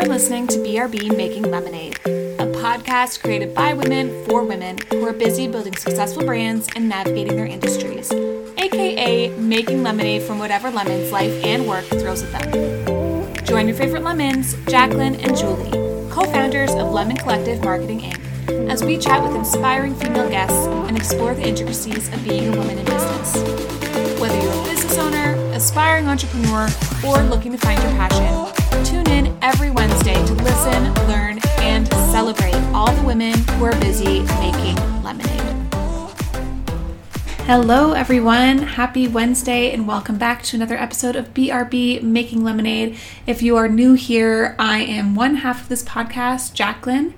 You're listening to BRB Making Lemonade, a podcast created by women for women who are busy building successful brands and navigating their industries, aka making lemonade from whatever lemons life and work throws at them. Join your favorite lemons, Jaclyn and Julie, co founders of Lemon Collective Marketing Inc., as we chat with inspiring female guests and explore the intricacies of being a woman in business. Whether you're a business owner, aspiring entrepreneur, or looking to find your passion, tune in every Wednesday to listen, learn, and celebrate all the women who are busy making lemonade. Hello, everyone. Happy Wednesday, and welcome back to another episode of BRB Making Lemonade. If you are new here, I am one half of this podcast, Jaclyn.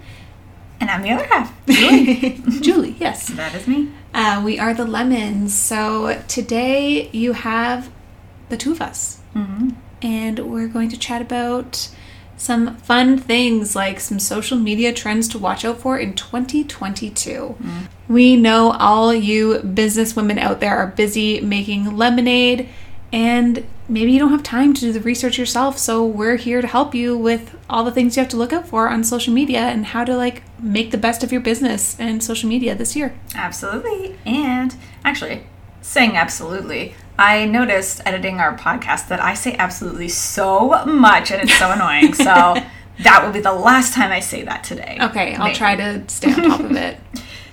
And I'm the other half. Julie. Julie, yes. That is me. Uh, we are the Lemons. So today you have the two of us. Mm-hmm. And we're going to chat about some fun things like some social media trends to watch out for in 2022. Mm. We know all you business women out there are busy making lemonade and maybe you don't have time to do the research yourself, so we're here to help you with all the things you have to look out for on social media and how to like make the best of your business and social media this year. Absolutely. And actually, saying absolutely, I noticed editing our podcast that I say absolutely so much and it's so annoying. So that will be the last time I say that today. Okay, I'll Maybe. try to stay on top of it.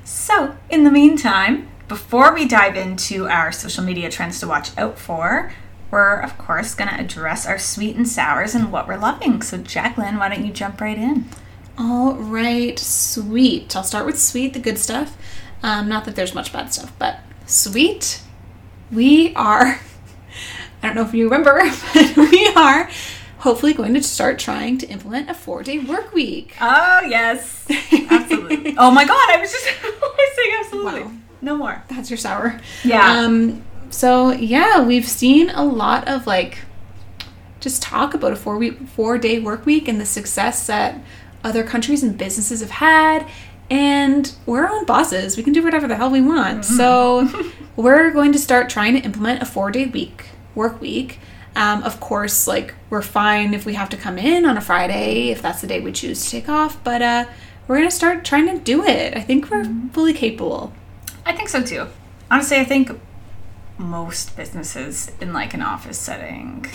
So, in the meantime, before we dive into our social media trends to watch out for, we're of course going to address our sweet and sours and what we're loving. So, Jaclyn, why don't you jump right in? All right, sweet. I'll start with sweet, the good stuff. Um, not that there's much bad stuff, but sweet. We are, I don't know if you remember, but we are hopefully going to start trying to implement a four day work week. Oh, yes. Absolutely. oh my god, I was just saying absolutely. Wow. No more. That's your sour. Yeah. Um, so yeah, we've seen a lot of like just talk about a four week four day work week and the success that other countries and businesses have had. And we're our own bosses. We can do whatever the hell we want. So we're going to start trying to implement a four day week work week. Um, of course, like we're fine if we have to come in on a Friday if that's the day we choose to take off. But uh, we're gonna start trying to do it. I think we're fully capable. I think so too. Honestly, I think most businesses in like an office setting,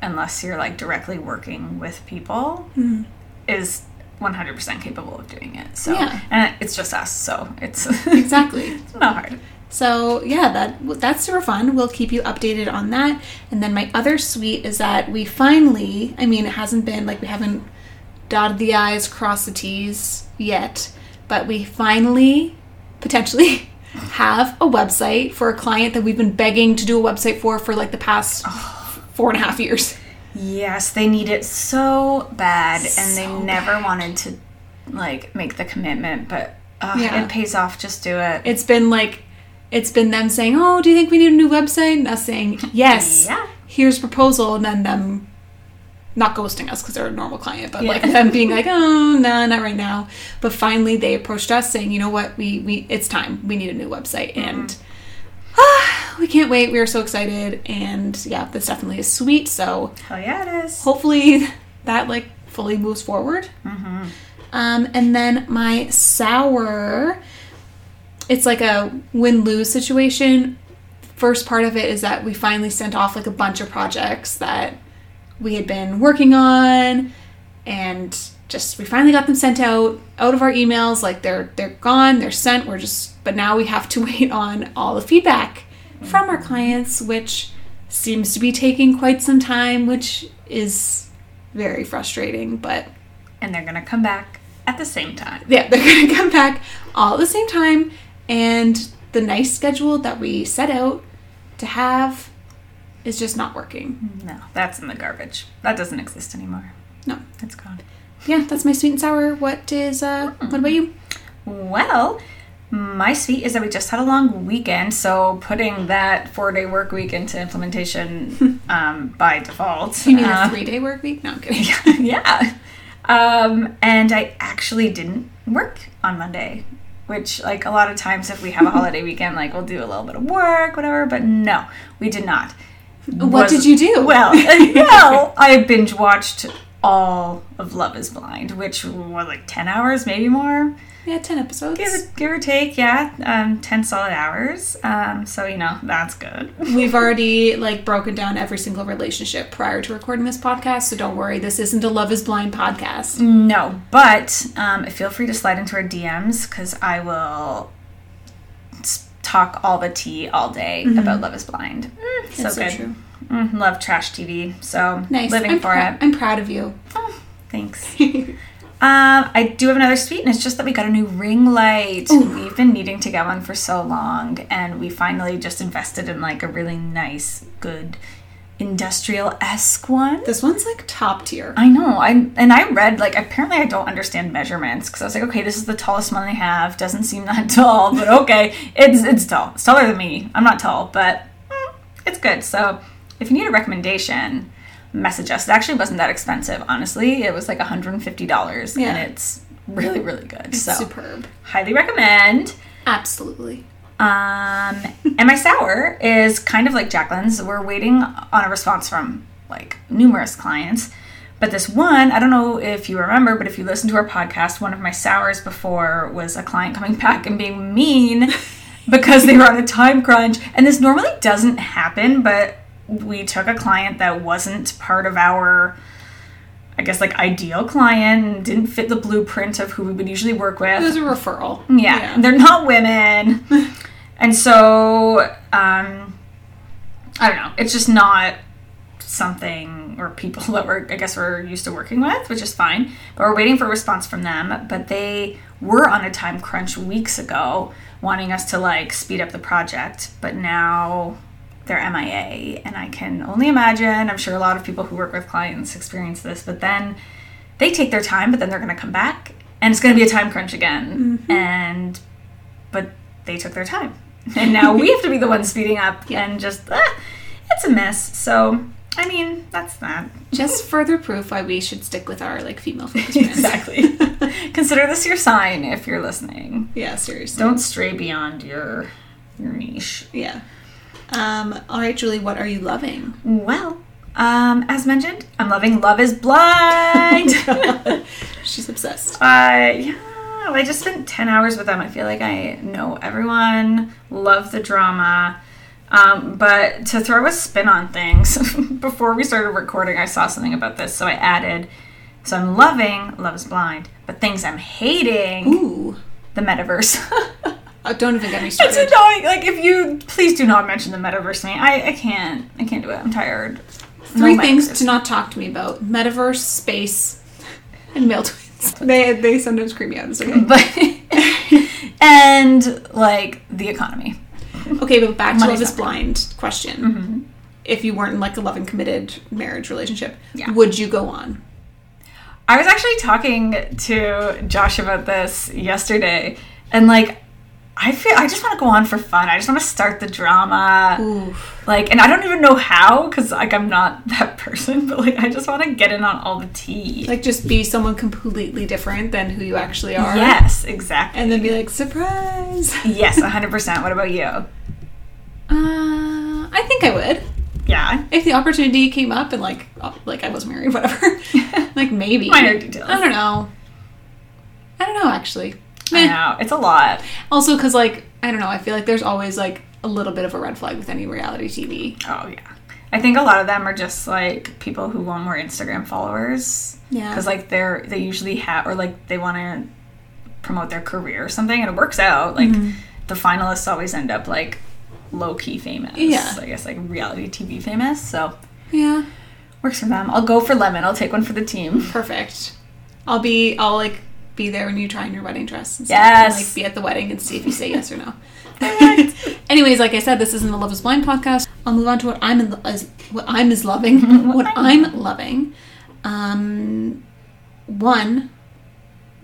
unless you're like directly working with people, is 100% capable of doing it. So, Yeah. and it's just us, so it's Exactly. it's not hard. So yeah, that that's super fun. We'll keep you updated on that. And then my other sweet is that we finally, I mean, it hasn't been like we haven't dotted the i's, crossed the t's yet, but we finally potentially have a website for a client that we've been begging to do a website for for like the past oh. four and a half years. Yes, they need it so bad, and they never wanted to like make the commitment, but uh, Yeah. it pays off. Just do it. It's been like, it's been them saying, "Oh, do you think we need a new website?" And us saying, "Yes." Yeah. Here's proposal, and then them not ghosting us because they're a normal client, but Yeah. like them being like, "Oh, no, not right now." But finally, they approached us saying, "You know what? We we it's time. We need a new website." And ah, we can't wait. We are so excited, and yeah, this definitely is sweet. So Hell yeah, it is. hopefully that like fully moves forward. Mm-hmm. Um, and then my sour, it's like a win lose situation. First part of it is that we finally sent off like a bunch of projects that we had been working on, and just we finally got them sent out out of our emails. Like they're they're gone, they're sent. We're just but now we have to wait on all the feedback from our clients, which seems to be taking quite some time, which is very frustrating, but And they're gonna come back at the same time. yeah, they're gonna come back all at the same time, and the nice schedule that we set out to have is just not working. No, that's in the garbage. That doesn't exist anymore. No. It's gone. Yeah, that's my sweet and sour. What is uh? What about you? Well, my sweet is that we just had a long weekend, so putting that four day work week into implementation um, by default. You mean uh, a three day work week? No, I'm kidding. yeah. Um, and I actually didn't work on Monday, which, like, a lot of times if we have a holiday weekend, like, we'll do a little bit of work, whatever, but no, we did not. What did you do? Well, well, I binge watched all of Love is Blind, which was like 10 hours, maybe more. Yeah, 10 episodes. Give, it, give or take, yeah, um, 10 solid hours. Um, so, you know, that's good. We've already like broken down every single relationship prior to recording this podcast, so don't worry, this isn't a Love is Blind podcast. No, but um, feel free to slide into our DMs because I will talk all the tea all day about Love is Blind. Mm, so so good. true. Mm, love trash TV. So, Nice. living I'm for prou- it. I'm proud of you. Oh, thanks. Um, I do have another sweet, and it's just that we got a new ring light. We've been needing to get one for so long, and we finally just invested in like a really nice, good, industrial esque one. This one's like top tier. I know. I and I read like apparently I don't understand measurements because I was like, okay, this is the tallest one they have. Doesn't seem that tall, but okay, it's it's tall. It's taller than me. I'm not tall, but mm, it's good. So if you need a recommendation, message us. It actually wasn't that expensive, honestly. It was like $150, Yeah. and it's really really good. so Superb. highly recommend. Absolutely. Um, and my sour is kind of like Jaclyn's. We're waiting on a response from like numerous clients. But this one, I don't know if you remember, but if you listen to our podcast, one of my sours before was a client coming back and being mean because they were on a time crunch. And this normally doesn't happen, but we took a client that wasn't part of our I guess like ideal client, didn't fit the blueprint of who we would usually work with. It was a referral. Yeah, they're not women. and so, um, I don't know. It's just not something or people that we're, I guess, we're used to working with, which is fine. But we're waiting for a response from them. But they were on a time crunch weeks ago, wanting us to like speed up the project. But now they're MIA, and I can only imagine. I'm sure a lot of people who work with clients experience this, but then they take their time, but then they're going to come back, and it's going to be a time crunch again. And but they took their time, and now we have to be the ones speeding up, and just ah, it's a mess. So I mean, that's that. Just further proof why we should stick with our like female brands. exactly. Consider this your sign if you're listening. Yeah, seriously. Don't stray beyond your your niche. Yeah. Um, all right, Julie, what are you loving? Well, um, as mentioned, I'm loving Love Is Blind. She's obsessed. Uh, yeah, I just spent 10 hours with them. I feel like I know everyone, love the drama. Um, but to throw a spin on things, before we started recording, I saw something about this, so I added. So I'm loving Love is Blind, but things I'm hating Ooh. the metaverse. Oh, don't even get me started. it's annoying. Like if you please do not mention the metaverse to me. I, I can't. I can't do it. I'm tired. Three No things metaverse. to not talk to me about: metaverse, space, and male twins. They they sometimes creep me out. It's okay. but and like the economy. Okay, but back to Love is Blind question. Mm-hmm. If you weren't in like a loving, committed marriage relationship, Yeah. would you go on? I was actually talking to Josh about this yesterday, and like, I feel I just want to go on for fun. I just want to start the drama, Oof. like, and I don't even know how because like I'm not that person, but like I just want to get in on all the tea. Like just be someone completely different than who you actually are. yes, exactly. And then be like, surprise. yes, 100. percent What about you? Uh, I think I would. Yeah, If the opportunity came up and like uh, like I was married, whatever. like maybe. Minor details. I don't know. I don't know actually. I know it's a lot. Also, because like I don't know, I feel like there's always like a little bit of a red flag with any reality TV. Oh yeah. I think a lot of them are just like people who want more Instagram followers. Yeah. Because like they're they usually have or like they want to promote their career or something, and it works out. Like Mm-hmm. the finalists always end up like low key famous. Yeah. I guess like reality TV famous. So Yeah. works for them. I'll go for lemon. I'll take one for the team. Perfect. I'll be. I'll like be there when you try on your wedding dress. And stuff, Yes. And, like be at the wedding and see if you say yes or no. Anyways, like I said, this isn't the Love Is Blind podcast. I'll move on to what I'm in, what I'm is loving. what I'm loving. Um, one,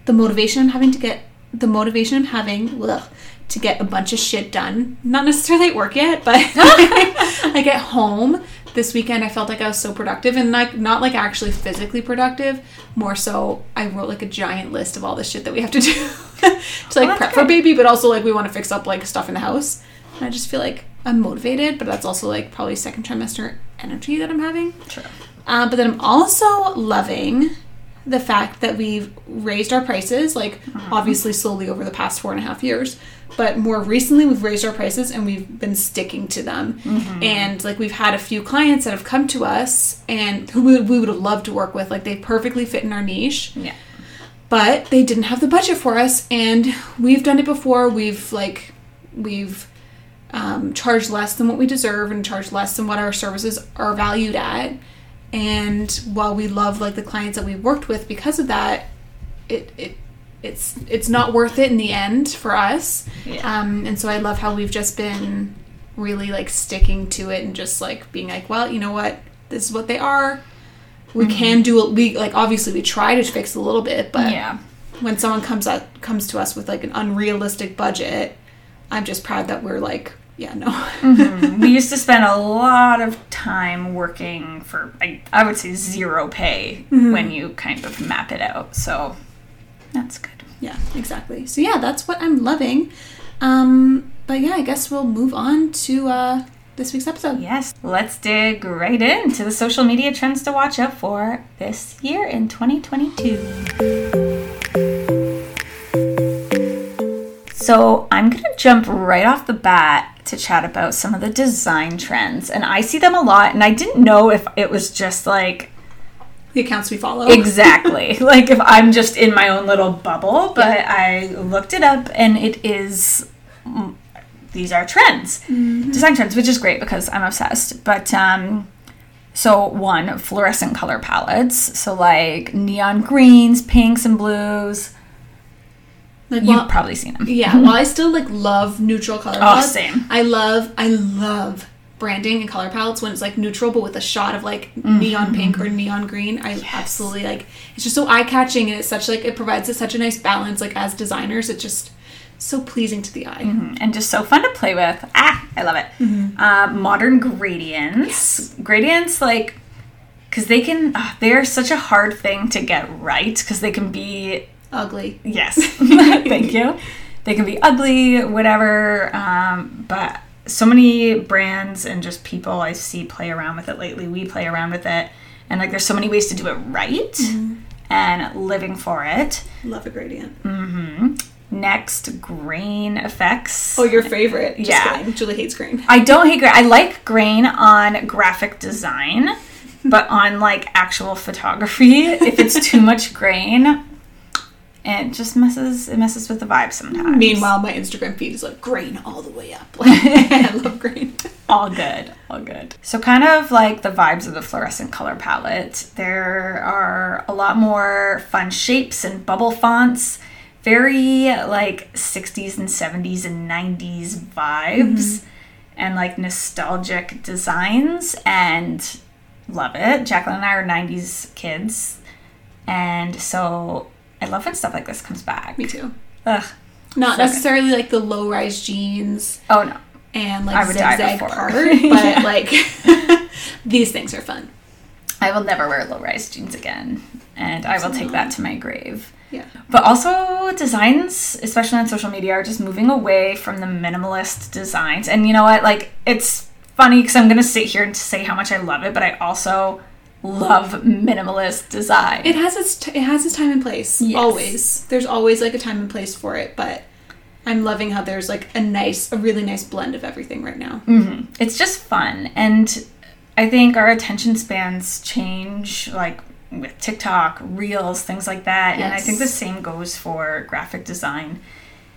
the motivation I'm having to get the motivation I'm having ugh, to get a bunch of shit done. Not necessarily at work yet, but I get home. This weekend I felt like I was so productive and like not like actually physically productive, more so I wrote like a giant list of all the shit that we have to do to like that's prep for baby, but also like we want to fix up like stuff in the house. And I just feel like I'm motivated, but that's also like probably second trimester energy that I'm having. Sure. Uh, but then I'm also loving the fact that we've raised our prices, like obviously slowly over the past four and a half years, but more recently we've raised our prices and we've been sticking to them. And like we've had a few clients that have come to us and who we would, we would have loved to work with, like they perfectly fit in our niche. Yeah. but they didn't have the budget for us and we've done it before. We've like we've um, charged less than what we deserve and charged less than what our services are valued at and while we love like the clients that we've worked with because of that it, it it's it's not worth it in the end for us Yeah. um, and so i love how we've just been really like sticking to it and just like being like well you know what this is what they are we can do it we like obviously we try to fix a little bit but Yeah. when someone comes up comes to us with like an unrealistic budget i'm just proud that we're like yeah no. We used to spend a lot of time working for I, I would say zero pay when you kind of map it out so that's good. Yeah exactly. So yeah that's what i'm loving. Um but yeah i guess we'll move on to uh this week's episode. Yes let's dig right into the social media trends to watch out for this year in 2022 so i'm gonna jump right off the bat to chat about some of the design trends and i see them a lot and i didn't know if it was just like the accounts we follow. Exactly. Like if i'm just in my own little bubble but i looked it up and it is mm, these are trends. Design trends which is great because i'm obsessed. But um so one fluorescent color palettes. So like neon greens pinks and blues like you've probably seen them yeah while i still like love neutral color Oh, palettes. same. i love i love branding and color palettes when it's like neutral but with a shot of like neon pink or neon green. I absolutely like it's just so eye-catching and it's such like it provides such a nice balance like as designers. It's just so pleasing to the eye. And just so fun to play with. Ah, I love it. Uh, modern gradients. Gradients, like, because they can, ah, they're such a hard thing to get right because they can be, ugly yes, thank you. They can be ugly, whatever. Um, but so many brands and just people I see play around with it lately. We play around with it. And like, there's so many ways to do it right and living for it. love a gradient Next, grain effects. oh your favorite just Yeah. kidding. julie hates green I don't hate grain. I like grain on graphic design, but on like actual photography, if it's too much grain, it just messes it messes with the vibe sometimes. meanwhile my instagram feed is like green all the way up like, i love green all good, all good. So kind of like the vibes of the fluorescent color palette. There are a lot more fun shapes and bubble fonts. Very like 60s and 70s and 90s vibes mm-hmm. and like nostalgic designs and love it. Jaclyn and I are 90s kids. And so I love when stuff like this comes back. me too Ugh. not So good. necessarily like the low rise jeans Oh no. and like I would die zigzag part, but Yeah. like these things are fun. I will never wear low rise jeans again. And I will take that to my grave. Yeah. But also, designs, especially on social media, are just moving away from the minimalist designs. And you know what? Like, it's funny because I'm going to sit here and say how much I love it, but I also love minimalist design. It has its t- it has its time and place. Yes. Always. There's always like a time and place for it, but I'm loving how there's like a nice a really nice blend of everything right now. hmm It's just fun. And I think our attention spans change, like with TikTok, Reels, things like that. And I think the same goes for graphic design.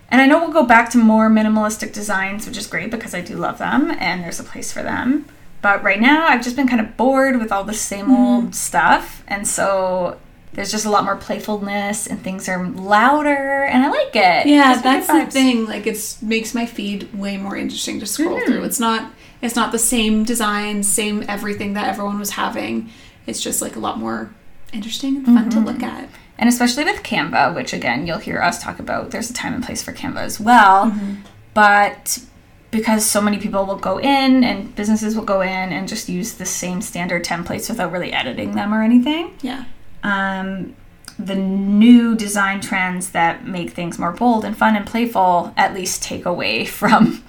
And I know we'll go back to more minimalistic designs, which is great because I do love them and there's a place for them. But right now, I've just been kind of bored with all the same Mm-hmm. old stuff. And so there's just a lot more playfulness and things are louder and I like it. Yeah, that's the thing. Like it's makes my feed way more interesting to scroll Mhm. through. It's not it's not the same design, same everything that everyone was having. It's just like a lot more interesting and fun to Mm-hmm. look at. And especially with Canva, which again, you'll hear us talk about, there's a time and place for Canva as well. But because so many people will go in and businesses will go in and just use the same standard templates without really editing them or anything, Yeah. um, the new design trends that make things more bold and fun and playful at least take away from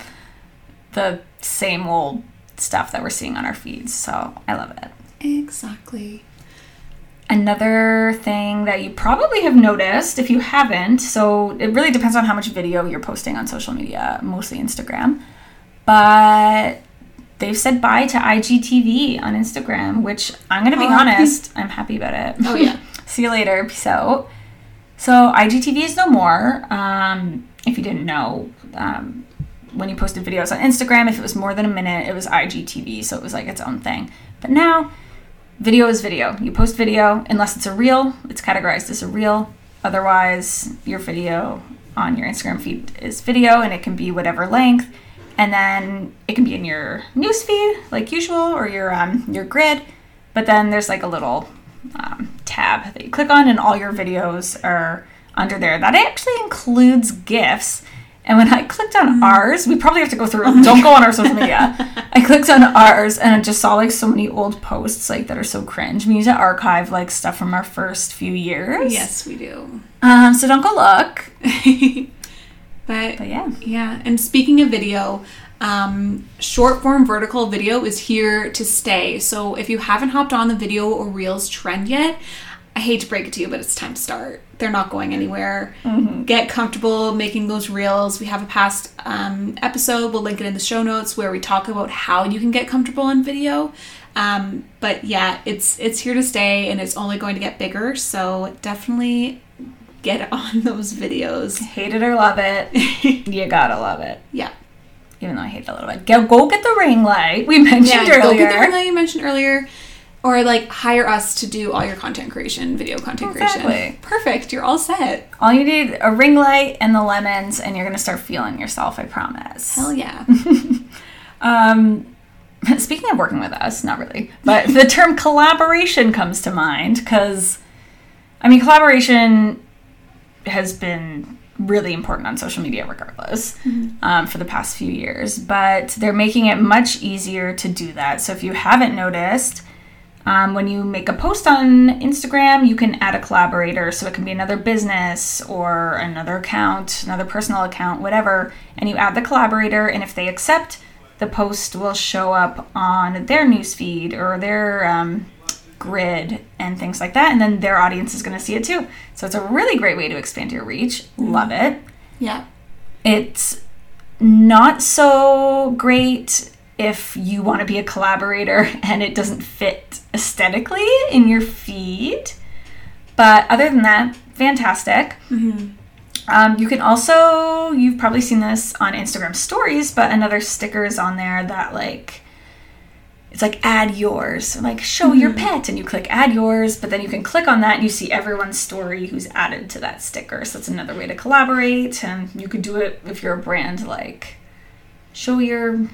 the same old stuff that we're seeing on our feeds. So I love it. Exactly. Another thing that you probably have noticed if you haven't, so it really depends on how much video you're posting on social media, mostly Instagram. But they've said bye to IGTV on Instagram, which I'm going to be R.I.P. honest, I'm happy about it. Oh, yeah. See you later. Peace out. So IGTV is no more. Um, if you didn't know, um, when you posted videos on Instagram, if it was more than a minute, it was IGTV, so it was like its own thing. But now, video is video. You post video, unless it's a reel, it's categorized as a reel. Otherwise, your video on your Instagram feed is video, and it can be whatever length. And then it can be in your news feed, like usual, or your um, your grid. But then there's like a little um, tab that you click on, and all your videos are under there. That actually includes GIFs. And when I clicked on ours, we probably have to go through. don't go on our social media. I clicked on ours, and I just saw like so many old posts like that are so cringe. We need to archive like stuff from our first few years. Yes, we do. Um. So don't go look. But, But yeah. yeah. And speaking of video, um, short form vertical video is here to stay. So if you haven't hopped on the video or reels trend yet, I hate to break it to you, but it's time to start. They're not going anywhere. Get comfortable making those reels. We have a past um, episode, we'll link it in the show notes, where we talk about how you can get comfortable in video. Um, but yeah, it's it's here to stay, and it's only going to get bigger. So definitely get on those videos. Hate it or love it, you gotta love it. Yeah. Even though I hate it a little bit. Go go get the ring light. We mentioned Yeah, go get the ring light you mentioned earlier, or like hire us to do all your content creation, video content Exactly. creation. Perfect. You're all set. All you need a ring light and the lemons, and you're gonna start feeling yourself. I promise. Hell yeah. Um, speaking of working with us, not really, but the term collaboration comes to mind because, I mean, collaboration has been really important on social media, regardless, um, for the past few years. But they're making it much easier to do that. So if you haven't noticed, um, when you make a post on Instagram, you can add a collaborator. So it can be another business or another account, another personal account, whatever. And you add the collaborator, and if they accept, the post will show up on their newsfeed or their um, grid and things like that. And then their audience is going to see it too. So it's a really great way to expand your reach. Love it. Yeah. It's not so great if you want to be a collaborator and it doesn't fit aesthetically in your feed. But other than that, fantastic. Um, you can also, you've probably seen this on Instagram stories, but another sticker is on there that, like, it's like add yours, like show your pet, and you click add yours, but then you can click on that and you see everyone's story who's added to that sticker. So that's another way to collaborate, and you could do it if you're a brand like show your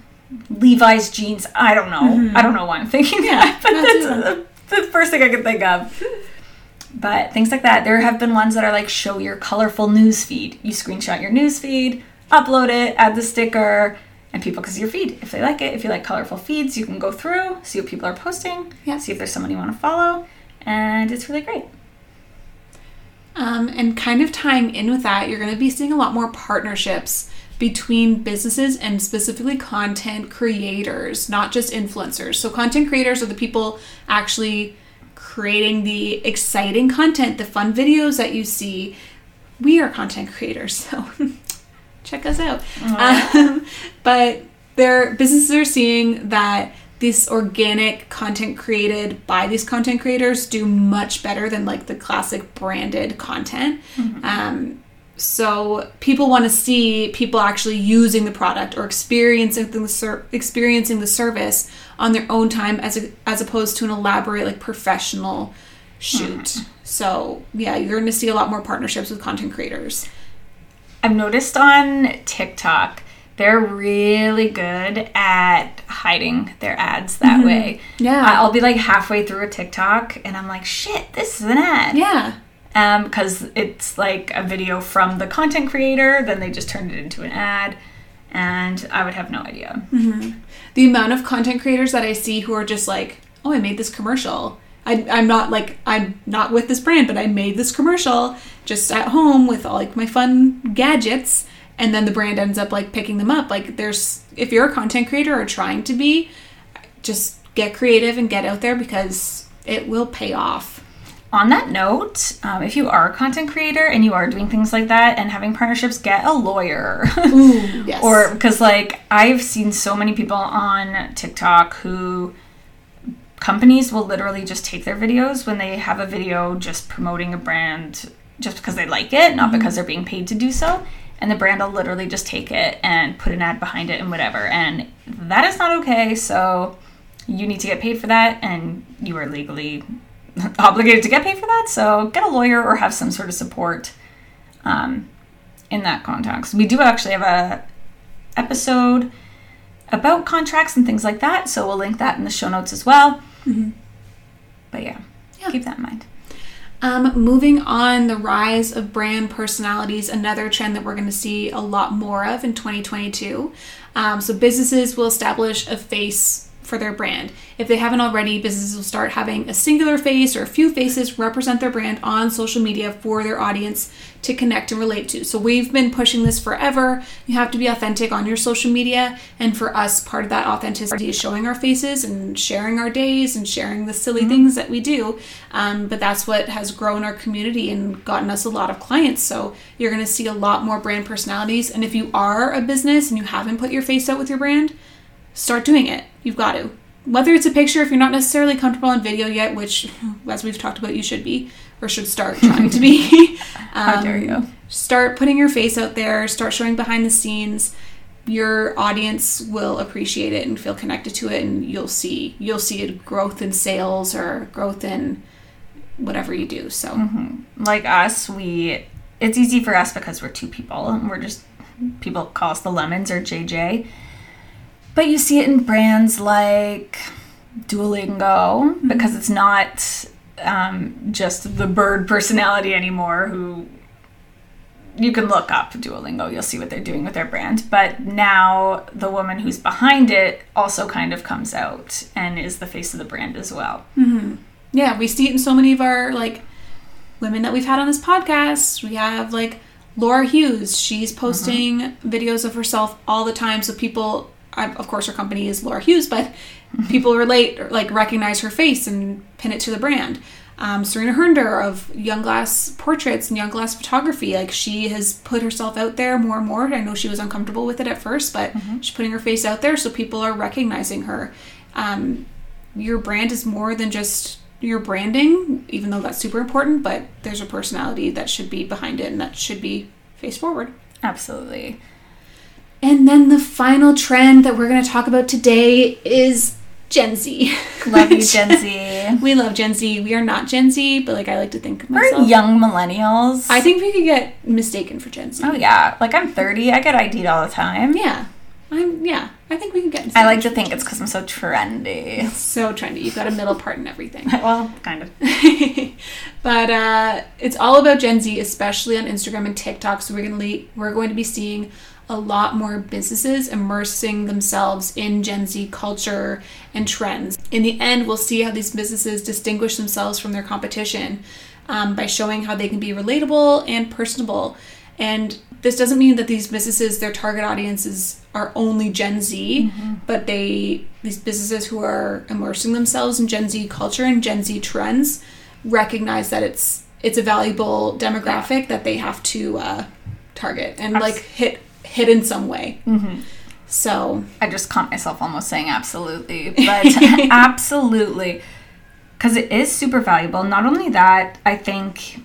Levi's jeans. I don't know. I don't know why I'm thinking that, but that's that's the, the first thing I could think of. But things like that. There have been ones that are like show your colorful news feed. You screenshot your news feed, upload it, add the sticker, and people can see your feed. If they like it, if you like colorful feeds, you can go through, see what people are posting, Yeah. see if there's someone you want to follow, and it's really great. Um, and kind of tying in with that, you're going to be seeing a lot more partnerships between businesses and specifically content creators, not just influencers. So, content creators are the people actually creating the exciting content, the fun videos that you see. We are content creators, so check us out. Um, but their businesses are seeing that this organic content created by these content creators do much better than like the classic branded content. Um, so people want to see people actually using the product or experiencing the ser- experiencing the service on their own time as a, as opposed to an elaborate like professional shoot. Mm-hmm. So yeah, you're going to see a lot more partnerships with content creators. I've noticed on TikTok, they're really good at hiding their ads that mm-hmm. way. Yeah. I'll be like halfway through a TikTok and I'm like, shit, this is an ad. Yeah. Um, because it's like a video from the content creator, then they just turned it into an ad, and I would have no idea. the amount of content creators that I see who are just like, oh, I made this commercial. I, I'm not like I'm not with this brand, but I made this commercial just at home with all like my fun gadgets, and then the brand ends up like picking them up. Like there's if you're a content creator or trying to be, just get creative and get out there because it will pay off. On that note, um, if you are a content creator and you are doing things like that and having partnerships, get a lawyer. Ooh, yes. or because, like, I've seen so many people on TikTok who companies will literally just take their videos when they have a video just promoting a brand just because they like it, not because they're being paid to do so. And the brand will literally just take it and put an ad behind it and whatever. And that is not okay. So you need to get paid for that, and you are legally obligated to get paid for that. So get a lawyer or have some sort of support um, in that context. We do actually have a episode about contracts and things like that. So we'll link that in the show notes as well. But yeah, Yeah. keep that in mind. Um, moving on, the rise of brand personalities, another trend that we're going to see a lot more of in 2022. Um, so, businesses will establish a face for their brand. If they haven't already, businesses will start having a singular face or a few faces represent their brand on social media for their audience to connect and relate to. So, we've been pushing this forever. You have to be authentic on your social media. And for us, part of that authenticity is showing our faces and sharing our days and sharing the silly things that we do. Um, but that's what has grown our community and gotten us a lot of clients. So you're going to see a lot more brand personalities. And if you are a business and you haven't put your face out with your brand, start doing it. You've got to. Whether it's a picture, if you're not necessarily comfortable on video yet, which, as we've talked about, you should be or should start trying to be. How um, dare you. Start putting your face out there, start showing behind the scenes. Your audience will appreciate it and feel connected to it and you'll see you'll see a growth in sales or growth in whatever you do. So mm-hmm. Like us, we it's easy for us because we're two people and we're just people call us the lemons or JJ. But you see it in brands like Duolingo mm-hmm. because it's not um, just the bird personality anymore who you can look up Duolingo, you'll see what they're doing with their brand. But now the woman who's behind it also kind of comes out and is the face of the brand as well. Mm-hmm. yeah, we see it in so many of our like women that we've had on this podcast. We have like Laura Hughes. She's mm-hmm. posting videos of herself all the time, so people. Of course, her company is Laura Hughes, but people relate, or, like recognize her face and pin it to the brand. Um, Serena Hernder of Young Glass Portraits and Young Glass Photography, like she has put herself out there more and more. I know she was uncomfortable with it at first, but she's putting her face out there, so people are recognizing her. Um, your brand is more than just your branding, even though that's super important, but there's a personality that should be behind it and that should be face forward. Absolutely. And then the final trend that we're going to talk about today is Gen Z. Love you, Gen Z. we love Gen Z. We are not Gen Z, but like I like to think of We're young millennials. I think we could get mistaken for Gen Z. Oh yeah, like I'm 30. I get ID'd all the time. Yeah. I'm yeah. I think we can get. I like to think it's because I'm so trendy. so trendy. You've got a middle part and everything. well, kind of. but uh, it's all about Gen Z, especially on Instagram and TikTok. So we're gonna le- we're going to be seeing a lot more businesses immersing themselves in Gen Z culture and trends. In the end, we'll see how these businesses distinguish themselves from their competition um, by showing how they can be relatable and personable. And this doesn't mean that these businesses, their target audiences are only Gen Z, but they these businesses who are immersing themselves in Gen Z culture and Gen Z trends recognize that it's it's a valuable demographic that they have to uh, target and like hit hit in some way. Mm-hmm. So I just caught myself almost saying absolutely, but absolutely. Because it is super valuable. Not only that, I think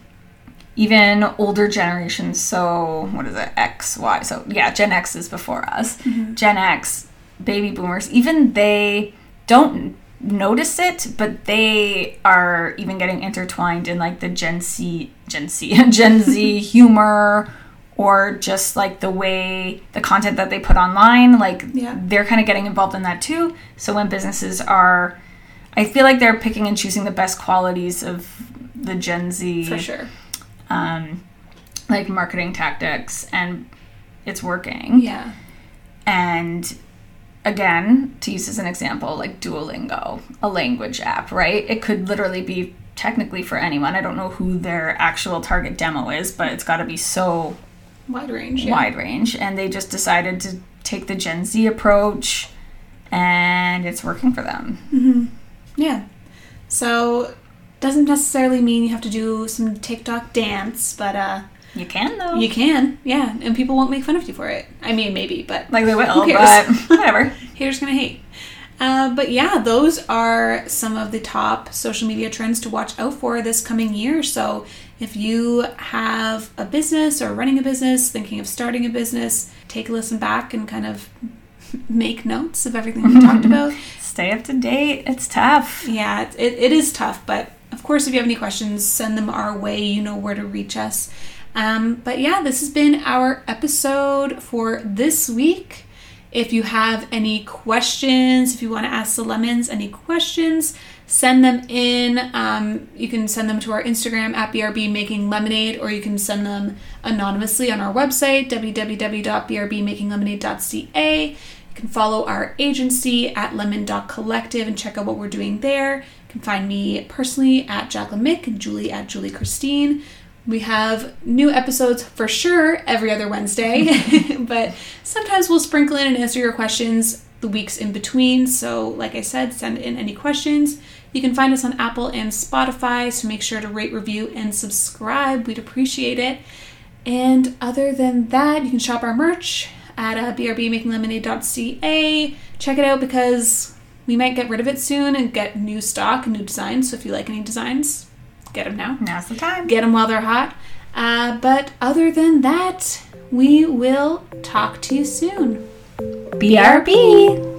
even older generations, so what is it, X, Y, so yeah, Gen X is before us. Mm-hmm. Gen X, baby boomers, even they don't notice it, but they are even getting intertwined in like the Gen Z, Gen Z, Gen Z humor or just like the way the content that they put online like Yeah. they're kind of getting involved in that too so when businesses are i feel like they're picking and choosing the best qualities of the gen z for sure. um, like marketing tactics and it's working Yeah. and again to use as an example like duolingo a language app right it could literally be technically for anyone i don't know who their actual target demo is but it's got to be so Wide range. Yeah. wide range and they just decided to take the gen z approach and it's working for them. Yeah. So doesn't necessarily mean you have to do some TikTok dance, but uh You can though. you can, yeah, and people won't make fun of you for it. I mean, maybe, but like they will, but whatever. haters gonna hate. Uh, but yeah, those are some of the top social media trends to watch out for this coming year. So if you have a business or running a business, thinking of starting a business, take a listen back and kind of make notes of everything we talked about. Stay up to date. It's tough. Yeah, it, it, it is tough, but of course, if you have any questions, send them our way. You know where to reach us. Um, but yeah, this has been our episode for this week. If you have any questions, if you want to ask the lemons any questions, send them in. Um, you can send them to our Instagram at BRB Making Lemonade, or you can send them anonymously on our website, www.brbmakinglemonade.ca. You can follow our agency at lemon.collective and check out what we're doing there. You can find me personally at Jaclyn Mick and Julie at Julie Krystine. We have new episodes for sure every other Wednesday, but sometimes we'll sprinkle in and answer your questions the weeks in between. So, like I said, send in any questions. You can find us on Apple and Spotify, so make sure to rate, review, and subscribe. We'd appreciate it. And other than that, you can shop our merch at uh, brbmakinglemonade.ca. Check it out because we might get rid of it soon and get new stock and new designs. So if you like any designs, get them now. Now's the time. Get them while they're hot. Uh, but other than that, we will talk to you soon. BRB.